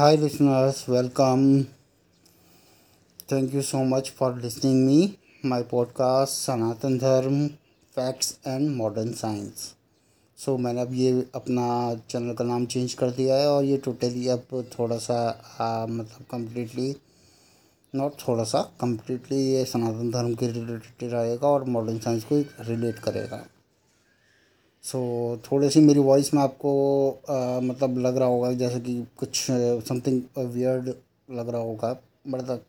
Hi listeners, welcome. Thank you so much for listening me my podcast Sanatan Dharma facts and modern science so मैंने अब ये अपना channel का नाम change कर दिया है और ये टोटली अब थोड़ा सा आ, मतलब कम्प्लीटली नॉट थोड़ा सा कम्प्लीटली ये सनातन धर्म के रिलेटेड रहेगा और मॉडर्न साइंस को रिलेट करेगा। सो थोड़ी सी मेरी वॉइस में आपको मतलब लग रहा होगा जैसे कि कुछ समथिंग वियर्ड लग रहा होगा। But the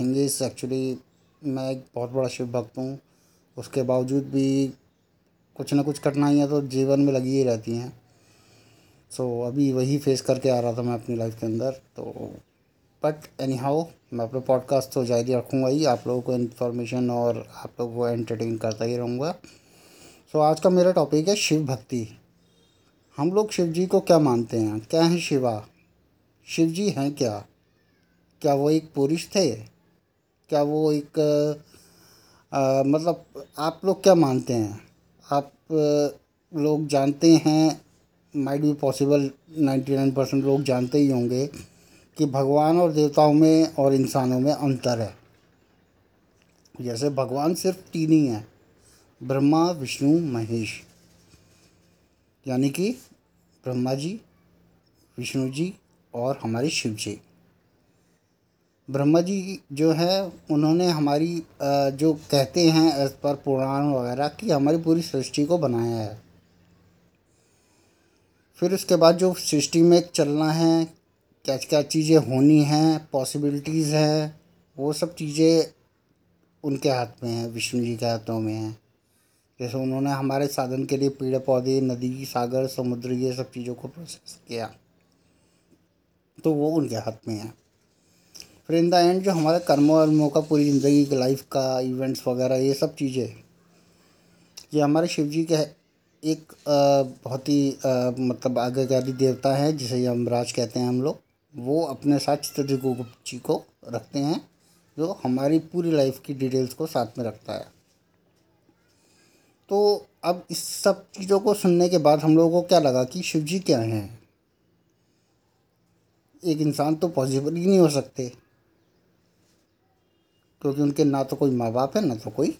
thing is actually मैं एक बहुत बड़ा शिव भक्त हूँ। उसके बावजूद भी कुछ ना कुछ कठिनाइयाँ तो जीवन में लगी ही रहती हैं। सो so, अभी वही फेस करके आ रहा था मैं अपनी लाइफ के अंदर तो बट एनी हाउ मैं अपने पॉडकास्ट तो जारी रखूँगा ही। आप लोगों को इन्फॉर्मेशन और आप लोगों को एंटरटेन करता ही रहूँगा। सो so, आज का मेरा टॉपिक है शिव भक्ति। हम लोग शिव जी को क्या मानते हैं? क्या है शिवा? शिव जी हैं क्या? क्या वो एक पुरुष थे? क्या वो एक आ, मतलब आप लोग क्या मानते हैं? आप लोग जानते हैं माइट भी पॉसिबल नाइन्टी नाइन परसेंट लोग जानते ही होंगे कि भगवान और देवताओं में और इंसानों में अंतर है। जैसे भगवान सिर्फ़ तीन ही हैं। ब्रह्मा, विष्णु, महेश। यानी कि ब्रह्मा जी, विष्णु जी और हमारे शिव जी। ब्रह्मा जी जो है, उन्होंने हमारी जो कहते हैं एज पर पुराण वगैरह कि, हमारी पूरी सृष्टि को बनाया है। फिर उसके बाद जो सृष्टि में चलना है क्या क्या चीज़ें होनी हैं पॉसिबिलिटीज़ हैं, वो सब चीज़ें उनके हाथ में हैं, विष्णु जी के हाथों में हैं। जैसे उन्होंने हमारे साधन के लिए पेड़, पौधे, नदी, सागर, समुद्र, ये सब चीज़ों को प्रोसेस किया। तो वो उनके हाथ में है। फिर इन द एंड जो हमारे कर्मों वर्मों का पूरी ज़िंदगी की लाइफ का इवेंट्स वगैरह, ये सब चीज़ें, ये हमारे शिव जी के एक बहुत ही मतलब आज्ञाकारी देवता है, जिसे यमराज कहते हैं हम लोग। वो अपने साथ चित्रगुप्त जी को रखते हैं, जो हमारी पूरी लाइफ की डिटेल्स को साथ में रखता है। तो अब इस सब चीज़ों को सुनने के बाद हम लोगों को क्या लगा कि शिव जी क्या हैं? एक इंसान तो पॉसिबल ही नहीं हो सकते। क्योंकि उनके ना तो कोई माँ बाप है ना तो कोई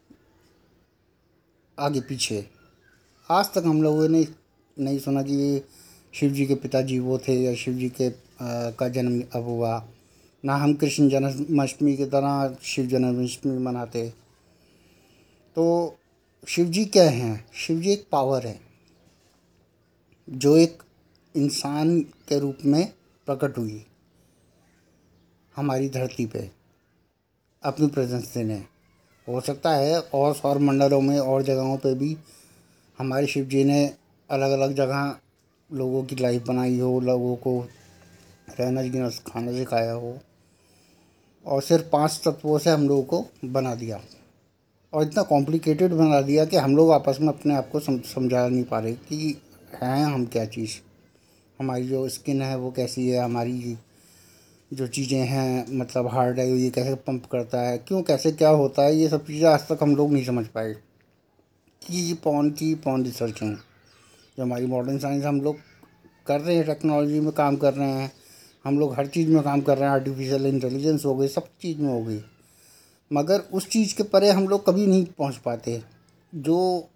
आगे पीछे आज तक हम लोगों ने नहीं सुना कि शिव जी के पिताजी वो थे या शिव जी के आ, का जन्म अब हुआ। ना हम कृष्ण जन्माष्टमी की तरह शिव जन्माष्टमी मनाते। तो शिव जी क्या हैं? शिव जी एक पावर है, जो एक इंसान के रूप में प्रकट हुई हमारी धरती पे, अपनी प्रेजेंस देने। हो सकता है और सौर मंडलों में और जगहों पे भी हमारे शिव जी ने अलग अलग जगह लोगों की लाइफ बनाई हो, लोगों को रहना, जीना, खाना सिखाया हो, और सिर्फ़ पाँच तत्वों से हम लोगों को बना दिया। और इतना कॉम्प्लिकेटेड बना दिया कि हम लोग आपस में अपने आप को समझा नहीं पा रहे कि हैं हम क्या चीज़? हमारी जो स्किन है वो कैसी है? हमारी जो चीज़ें हैं मतलब हार्ट है, ये कैसे पंप करता है? क्यों, कैसे, क्या होता है? ये सब चीज़ें आज तक हम लोग नहीं समझ पाए। कि ये पौन की पौन रिसर्च हैं? जो हमारी मॉडर्न साइंस हम लोग कर रहे हैं टेक्नोलॉजी में काम कर रहे हैं, हम लोग हर चीज़ में काम कर रहे हैं आर्टिफिशियल इंटेलिजेंस हो गई, सब चीज़ में हो गई। मगर उस चीज़ के परे हम लोग कभी नहीं पहुँच पाते जो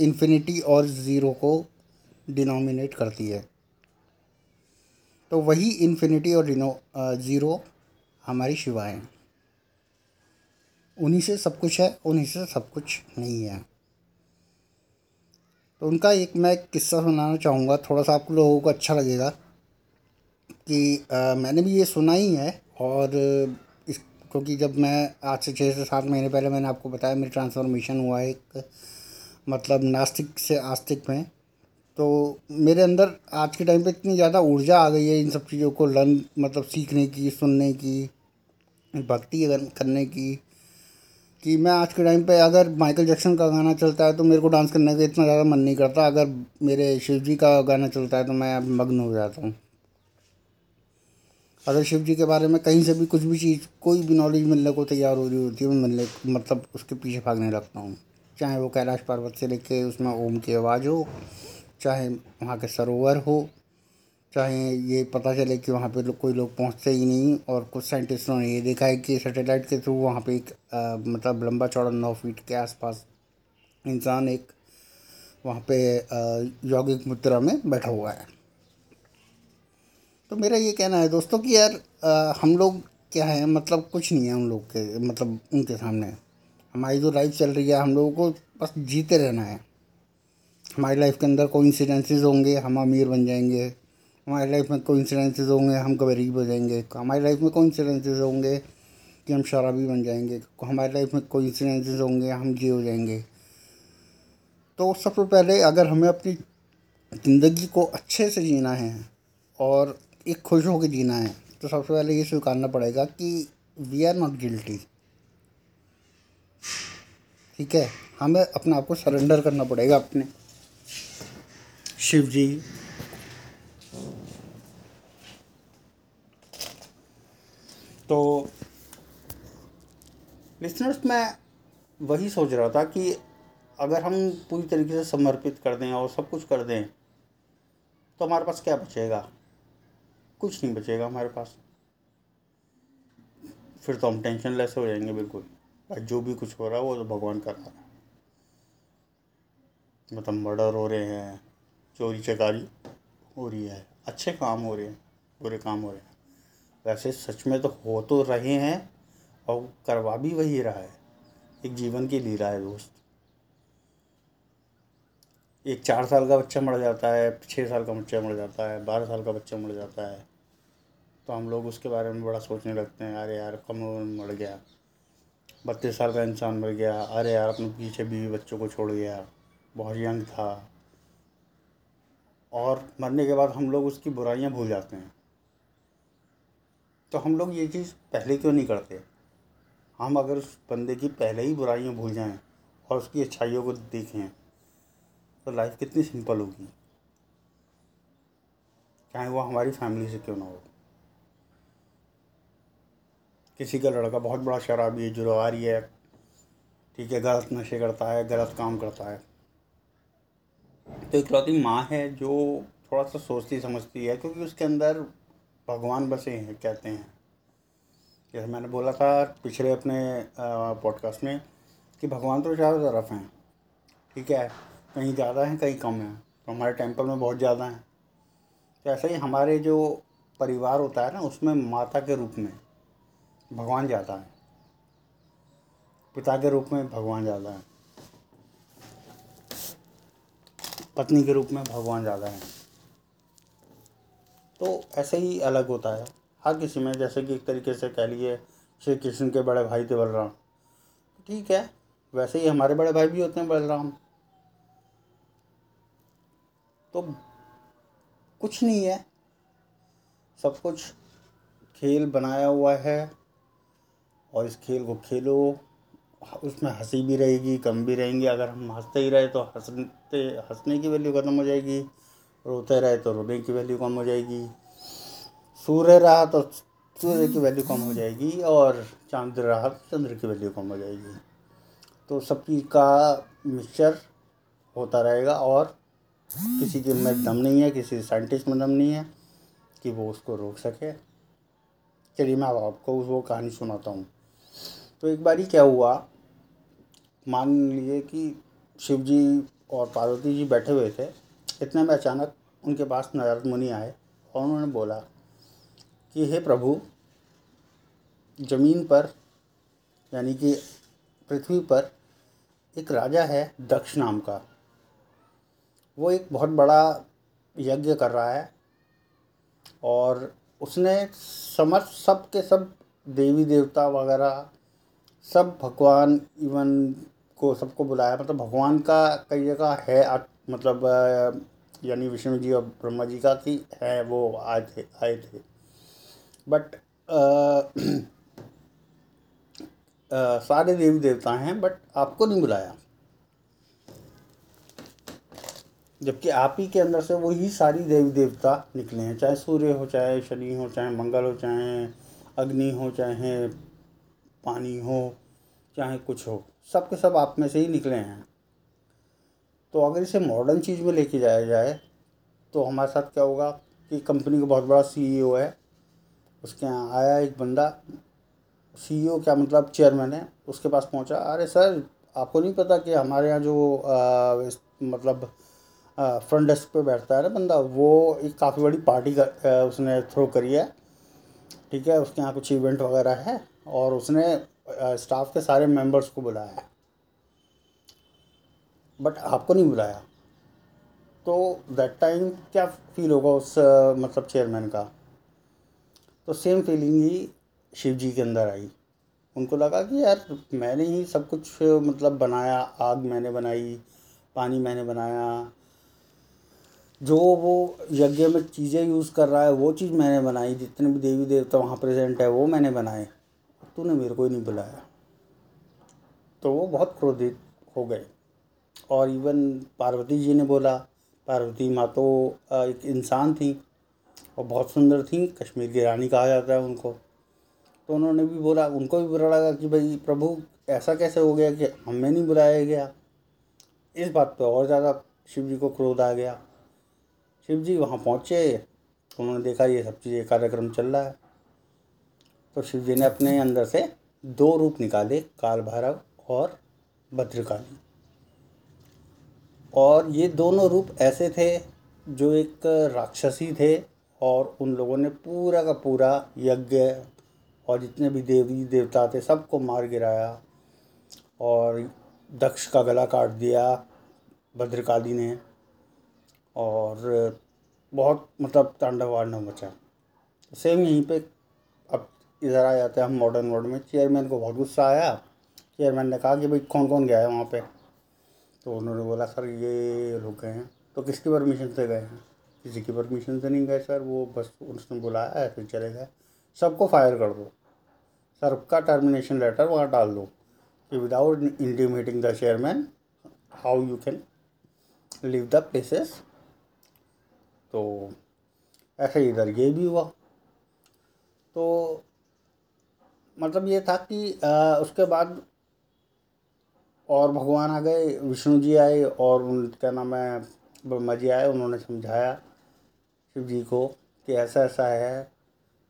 इन्फिनिटी और ज़ीरो को डिनोमिनेट करती है। तो वही इन्फिनिटी और डिनो ज़ीरो हमारी शिवाएँ उन्हीं से सब कुछ है उन्हीं से सब कुछ नहीं है। तो उनका एक मैं एक किस्सा सुनाना चाहूँगा थोड़ा सा आप लोगों को अच्छा लगेगा कि आ, मैंने भी ये सुना ही है और क्योंकि जब मैं आज से छः से सात महीने पहले मैंने आपको बताया मेरी ट्रांसफॉर्मेशन हुआ है एक मतलब नास्तिक से आस्तिक में। तो मेरे अंदर आज के टाइम पे इतनी ज़्यादा ऊर्जा आ गई है इन सब चीज़ों को लर्न मतलब सीखने की, सुनने की, भक्ति करने की, कि मैं आज के टाइम पे अगर माइकल जैक्सन का गाना चलता है तो मेरे को डांस करने का इतना ज़्यादा मन नहीं करता। अगर मेरे शिव जी का गाना चलता है तो मैं मग्न हो जाता हूँ। अगर शिव जी के बारे में कहीं से भी कुछ भी चीज़ कोई भी नॉलेज मिलने को तैयार हो रही होती है मैं मिलने मतलब उसके पीछे भागने लगता हूँ। चाहे वो कैलाश पर्वत से लेके उसमें ओम की आवाज़ हो चाहे वहाँ के सरोवर हो चाहे ये पता चले कि वहाँ पे लोग कोई लोग पहुँचते ही नहीं और कुछ साइंटिस्टों ने ये देखा है कि सैटेलाइट के थ्रू वहाँ पे एक आ, मतलब लंबा चौड़ा नौ फीट के आसपास इंसान एक वहाँ पे यौगिक मुद्रा में बैठा हुआ है। तो मेरा ये कहना है दोस्तों कि यार आ, हम लोग क्या है? मतलब कुछ नहीं है उन लोग के मतलब उनके सामने। हमारी जो लाइफ चल रही है हम लोगों को बस जीते रहना है। हमारी लाइफ के अंदर कोई इंसिडेंसेस होंगे हम अमीर बन जाएँगे। हमारी लाइफ में कोई इंसिडेंसेस होंगे हम गरीब हो जाएँगे। हमारी लाइफ में कोई इंसिडेंसेस होंगे कि हम शराबी बन जाएँगे। हमारी लाइफ में कोई इंसिडेंसेस होंगे हम जी हो जाएँगे। तो सबसे पहले अगर हमें अपनी ज़िंदगी को अच्छे से जीना है और एक खुश होकर जीना है तो सबसे पहले ये स्वीकारना पड़ेगा कि वी आर नॉट गिल्टी ठीक है? हमें अपने आप को सरेंडर करना पड़ेगा अपने। शिव जी तो लिसनर्स मैं वही सोच रहा था कि अगर हम पूरी तरीके से समर्पित कर दें और सब कुछ कर दें तो हमारे पास क्या बचेगा? कुछ नहीं बचेगा हमारे पास। फिर तो हम टेंशन लेस हो जाएँगे बिल्कुल। भाई जो भी कुछ हो रहा है, वो तो भगवान कर रहा है मतलब मर्डर हो रहे हैं, चोरी चकारी हो रही है, अच्छे काम हो रहे हैं, बुरे काम हो रहे हैं। वैसे सच में तो हो तो रहे हैं और करवा भी वही रहा है। एक जीवन की लीला है दोस्त। एक चार साल का बच्चा मर जाता है छः साल का बच्चा मर जाता है, बारह साल का बच्चा मर जाता है। तो हम लोग उसके बारे में बड़ा सोचने लगते हैं, अरे यार कम उम्र में मर गया? बत्तीस साल का इंसान मर गया। अरे यार, अपने पीछे बीवी बच्चों को छोड़ गया। बहुत यंग था। और मरने के बाद हम लोग उसकी बुराइयाँ भूल जाते हैं। तो हम लोग ये चीज़ पहले क्यों नहीं करते? हम अगर उस बंदे की पहले ही बुराइयाँ भूल जाएँ और उसकी अच्छाइयों को देखें तो लाइफ कितनी सिंपल होगी। चाहे वो हमारी फैमिली से क्यों ना हो। किसी का लड़का बहुत बड़ा शराबी है जुरवारी है। ठीक है, गलत नशे करता है, गलत काम करता है। तो इकलौती माँ है जो थोड़ा सा सोचती, समझती है, क्योंकि उसके अंदर भगवान बसे हैं, कहते हैं। जैसे मैंने बोला था पिछले अपने पॉडकास्ट में कि भगवान तो चारों तरफ़ हैं। ठीक है, कहीं ज़्यादा हैं, कहीं कम हैं। तो हमारे टेंपल में बहुत ज़्यादा हैं। तो ऐसे ही हमारे जो परिवार होता है ना, उसमें माता के रूप में भगवान ज़्यादा है। पिता के रूप में भगवान ज़्यादा है। पत्नी के रूप में भगवान ज़्यादा है। तो ऐसे ही अलग होता है। हर किसी में जैसे कि एक तरीके से कह लिए श्री कृष्ण के बड़े भाई थे बलराम। ठीक है, वैसे ही हमारे बड़े भाई भी होते हैं बलराम। तो कुछ नहीं है। सब कुछ खेल बनाया हुआ है। और इस खेल को खेलो। उसमें हँसी भी रहेगी, कम भी रहेंगी। अगर हम हँसते ही रहे तो हँसते, हंसने की वैल्यू ख़त्म हो जाएगी। रोते रहे तो रोने की वैल्यू कम हो जाएगी। सूर्य रहा तो सूर्य की वैल्यू कम हो जाएगी और चाँद रहा तो चंद्र की वैल्यू कम हो जाएगी। तो सब चीज़ का मिक्सचर होता रहेगा और किसी के में दम नहीं है, किसी साइंटिस्ट में दम नहीं है कि वो उसको रोक सके। चलिए मैं अब आपको वो कहानी सुनाता हूँ। तो एक बार क्या हुआ, मान लीजिए कि शिव जी और पार्वती जी बैठे हुए थे, इतने में अचानक उनके पास नारद मुनि आए और उन्होंने बोला कि, हे प्रभु, ज़मीन पर, यानी कि पृथ्वी पर एक राजा है दक्ष नाम का। वो एक बहुत बड़ा यज्ञ कर रहा है और उसने समझ सब के सब देवी देवता वगैरह सब भगवान इवन को सबको बुलाया मतलब भगवान का कई जगह है मतलब यानी विष्णु जी और ब्रह्मा जी का कि है वो आए थे आए थे। बट सारे देवी देवता हैं बट आपको नहीं बुलाया। जबकि आप ही के अंदर से वही सारी देवी देवता निकले हैं, चाहे सूर्य हो, चाहे शनि हो, चाहे मंगल हो, चाहे अग्नि हो, चाहे पानी हो चाहे कुछ हो सब के सब आप में से ही निकले हैं। तो अगर इसे मॉडर्न चीज़ में लेके जाया जाए तो हमारे साथ क्या होगा कि कंपनी का बहुत बड़ा सीईओ है। उसके यहाँ आया एक बंदा सीईओ क्या मतलब चेयरमैन है उसके पास पहुँचा अरे सर आपको नहीं पता कि हमारे यहाँ जो आ, मतलब फ्रंट डेस्क पे बैठता है ना बंदा वो एक काफ़ी बड़ी पार्टी का उसने थ्रो करी है। ठीक है उसके यहाँ कुछ इवेंट वगैरह है और उसने स्टाफ के सारे मेंबर्स को बुलाया। बट आपको नहीं बुलाया। तो दैट टाइम क्या फील होगा उस मतलब चेयरमैन का? तो सेम फीलिंग ही शिव जी के अंदर आई। उनको लगा कि यार, मैंने ही सब कुछ मतलब बनाया। आग मैंने बनाई, पानी मैंने बनाया। जो वो यज्ञ में चीज़ें यूज़ कर रहा है, वो चीज़ मैंने बनाई। जितने भी देवी देवता वहाँ प्रेजेंट है, वो मैंने बनाए। तूने मेरे को ही नहीं बुलाया। तो वो बहुत क्रोधित हो गए। और इवन पार्वती जी ने बोला, पार्वती माँ तो एक इंसान थी और बहुत सुंदर थी, कश्मीर की रानी कहा जाता है उनको। तो उन्होंने भी बोला, उनको भी बुरा लगा कि भाई, प्रभु, ऐसा कैसे हो गया कि हमें नहीं बुलाया गया? इस बात पे और ज़्यादा शिव जी को क्रोध आ गया। शिव जी वहाँ पहुँचे, उन्होंने देखा ये सब चीज़ें कार्यक्रम चल रहा है। तो शिव जी ने अपने अंदर से दो रूप निकाले काल भैरव और भद्रकाली। और ये दोनों रूप ऐसे थे जो एक राक्षसी थे और उन लोगों ने पूरा का पूरा यज्ञ और जितने भी देवी देवता थे सबको मार गिराया और दक्ष का गला काट दिया भद्रकाली ने और बहुत मतलब तांडव वांडव मचा। सेम यहीं पे इधर आ जाते हैं हम मॉडर्न वर्ल्ड में। चेयरमैन को बहुत गुस्सा आया। चेयरमैन ने कहा कि भाई कौन कौन गया है वहाँ पे? तो उन्होंने बोला, सर, ये लोग गए हैं। तो किसकी परमिशन से गए हैं? किसी की परमिशन से नहीं गए, सर? वो बस उसने बुलाया फिर चले गए। सबको फायर कर दो। सर का टर्मिनेशन लेटर वहाँ डाल दो कि without intimidating the chairman how you can leave the places तो ऐसे इधर ये भी हुआ। तो मतलब ये था कि उसके बाद और भगवान आ गए, विष्णु जी आए और उन, क्या नाम है, ब्रह्मा जी आए, उन्होंने समझाया शिव जी को कि ऐसा ऐसा है।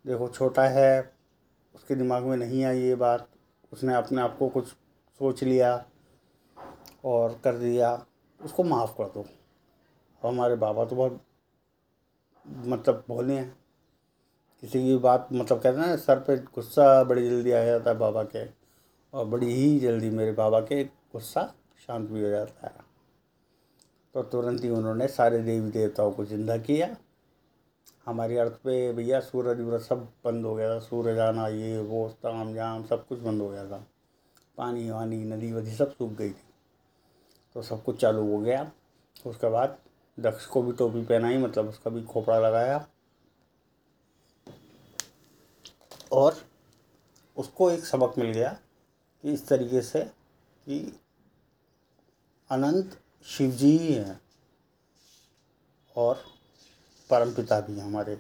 देखो, छोटा है, उसके दिमाग में नहीं आई ये बात, उसने अपने आप को कुछ सोच लिया और कर दिया, उसको माफ़ कर दो। हमारे बाबा तो बहुत मतलब भोले हैं। किसी की बात मतलब कहते हैं ना, सर पे गुस्सा बड़ी जल्दी आ जाता है बाबा के, और बड़ी ही जल्दी मेरे बाबा के गुस्सा शांत भी हो जाता है। तो तुरंत ही उन्होंने सारे देवी देवताओं को ज़िंदा किया। हमारी अर्थ पे भैया सूरज वूरज सब बंद हो गया था, सूरज आना, ये, वो ताम जाम, सब कुछ बंद हो गया था। पानी वानी, नदी वदी सब सूख गई थी। तो सब कुछ चालू हो गया। उसके बाद दक्ष को भी टोपी पहनाई मतलब उसका भी खोपड़ा लगाया। और उसको एक सबक मिल गया कि इस तरीके से कि अनंत शिव जी ही हैं और परमपिता भी हमारे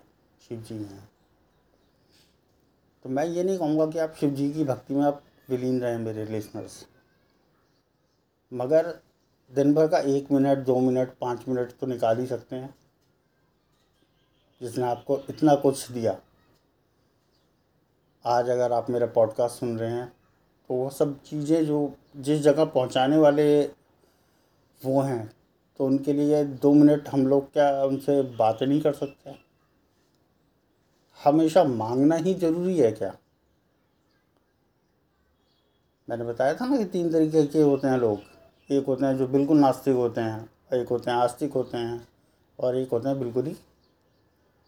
शिव जी हैं। तो मैं ये नहीं कहूँगा कि आप शिव जी की भक्ति में आप विलीन रहें मेरे लिसनर्स मगर दिन भर का एक मिनट, दो मिनट, पाँच मिनट तो निकाल ही सकते हैं, जिसने आपको इतना कुछ दिया। आज अगर आप मेरा पॉडकास्ट सुन रहे हैं तो वो सब चीज़ें जो जिस जगह पहुँचाने वाले वो हैं तो उनके लिए दो मिनट हम लोग क्या उनसे बातें नहीं कर सकते? हमेशा मांगना ही ज़रूरी है क्या? मैंने बताया था ना कि तीन तरीके के होते हैं लोग। एक होते हैं जो बिल्कुल नास्तिक होते हैं, एक होते हैं आस्तिक होते हैं, और एक होते हैं बिल्कुल ही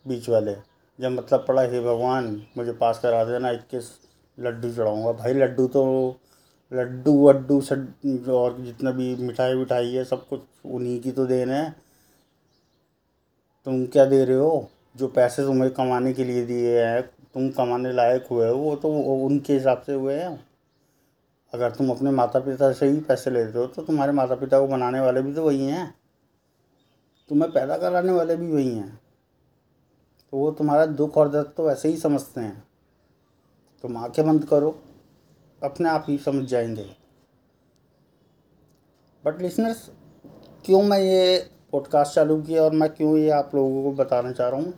बीच वाले। जब मतलब पड़ा हे भगवान, मुझे पास करा देना इक्कीस लड्डू चढ़ाऊँगा। भाई, लड्डू तो लड्डू वड्डू सब और जितना भी मिठाई विठाई है, सब कुछ उन्हीं की तो देन है। तुम क्या दे रहे हो? जो पैसे तुम्हें कमाने के लिए दिए हैं, तुम कमाने लायक हुए हो, वो तो उनके हिसाब से हुए हैं। अगर तुम अपने माता पिता से ही पैसे लेते हो तो तुम्हारे माता पिता को बनाने वाले भी तो वही हैं। तुम्हें पैदा कराने वाले भी वही हैं। तो वो तुम्हारा दुख और दर्द तो वैसे ही समझते हैं। तुम आँखें बंद करो, अपने आप ही समझ जाएँगे। बट लिसनर्स क्यों मैं ये पॉडकास्ट चालू किया और मैं क्यों ये आप लोगों को बताना चाह रहा हूँ?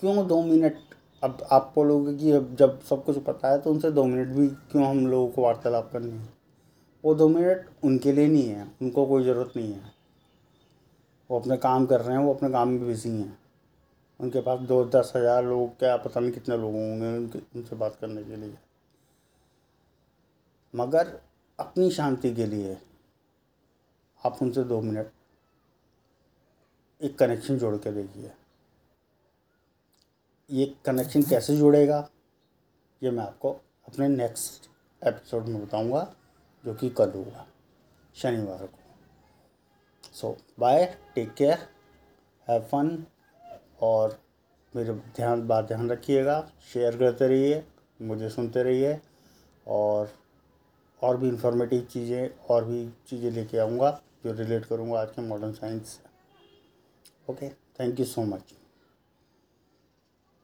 क्यों दो मिनट अब आप बोलोगे कि जब सब कुछ पता है तो उनसे दो मिनट भी क्यों हम लोगों को वार्तालाप करनी है? वो दो मिनट उनके लिए नहीं है, उनको कोई ज़रूरत नहीं है। वो अपने काम कर रहे हैं, वो अपने काम में बिज़ी हैं। उनके पास दो दस हज़ार लोग, क्या पता नहीं कितने लोग होंगे उनके, उनसे बात करने के लिए। मगर अपनी शांति के लिए आप उनसे दो मिनट एक कनेक्शन जोड़ के देखिए। ये कनेक्शन कैसे जुड़ेगा, ये मैं आपको अपने नेक्स्ट एपिसोड में बताऊँगा, जो कि कल होगा, शनिवार को। So bye take care have fun और मेरे ध्यान, बात ध्यान रखिएगा। शेयर करते रहिए, मुझे सुनते रहिए और और भी इंफॉर्मेटिव चीज़ें, और भी चीज़ें लेके आऊँगा जो रिलेट करूँगा आज के मॉडर्न साइंस से। Okay thank you so much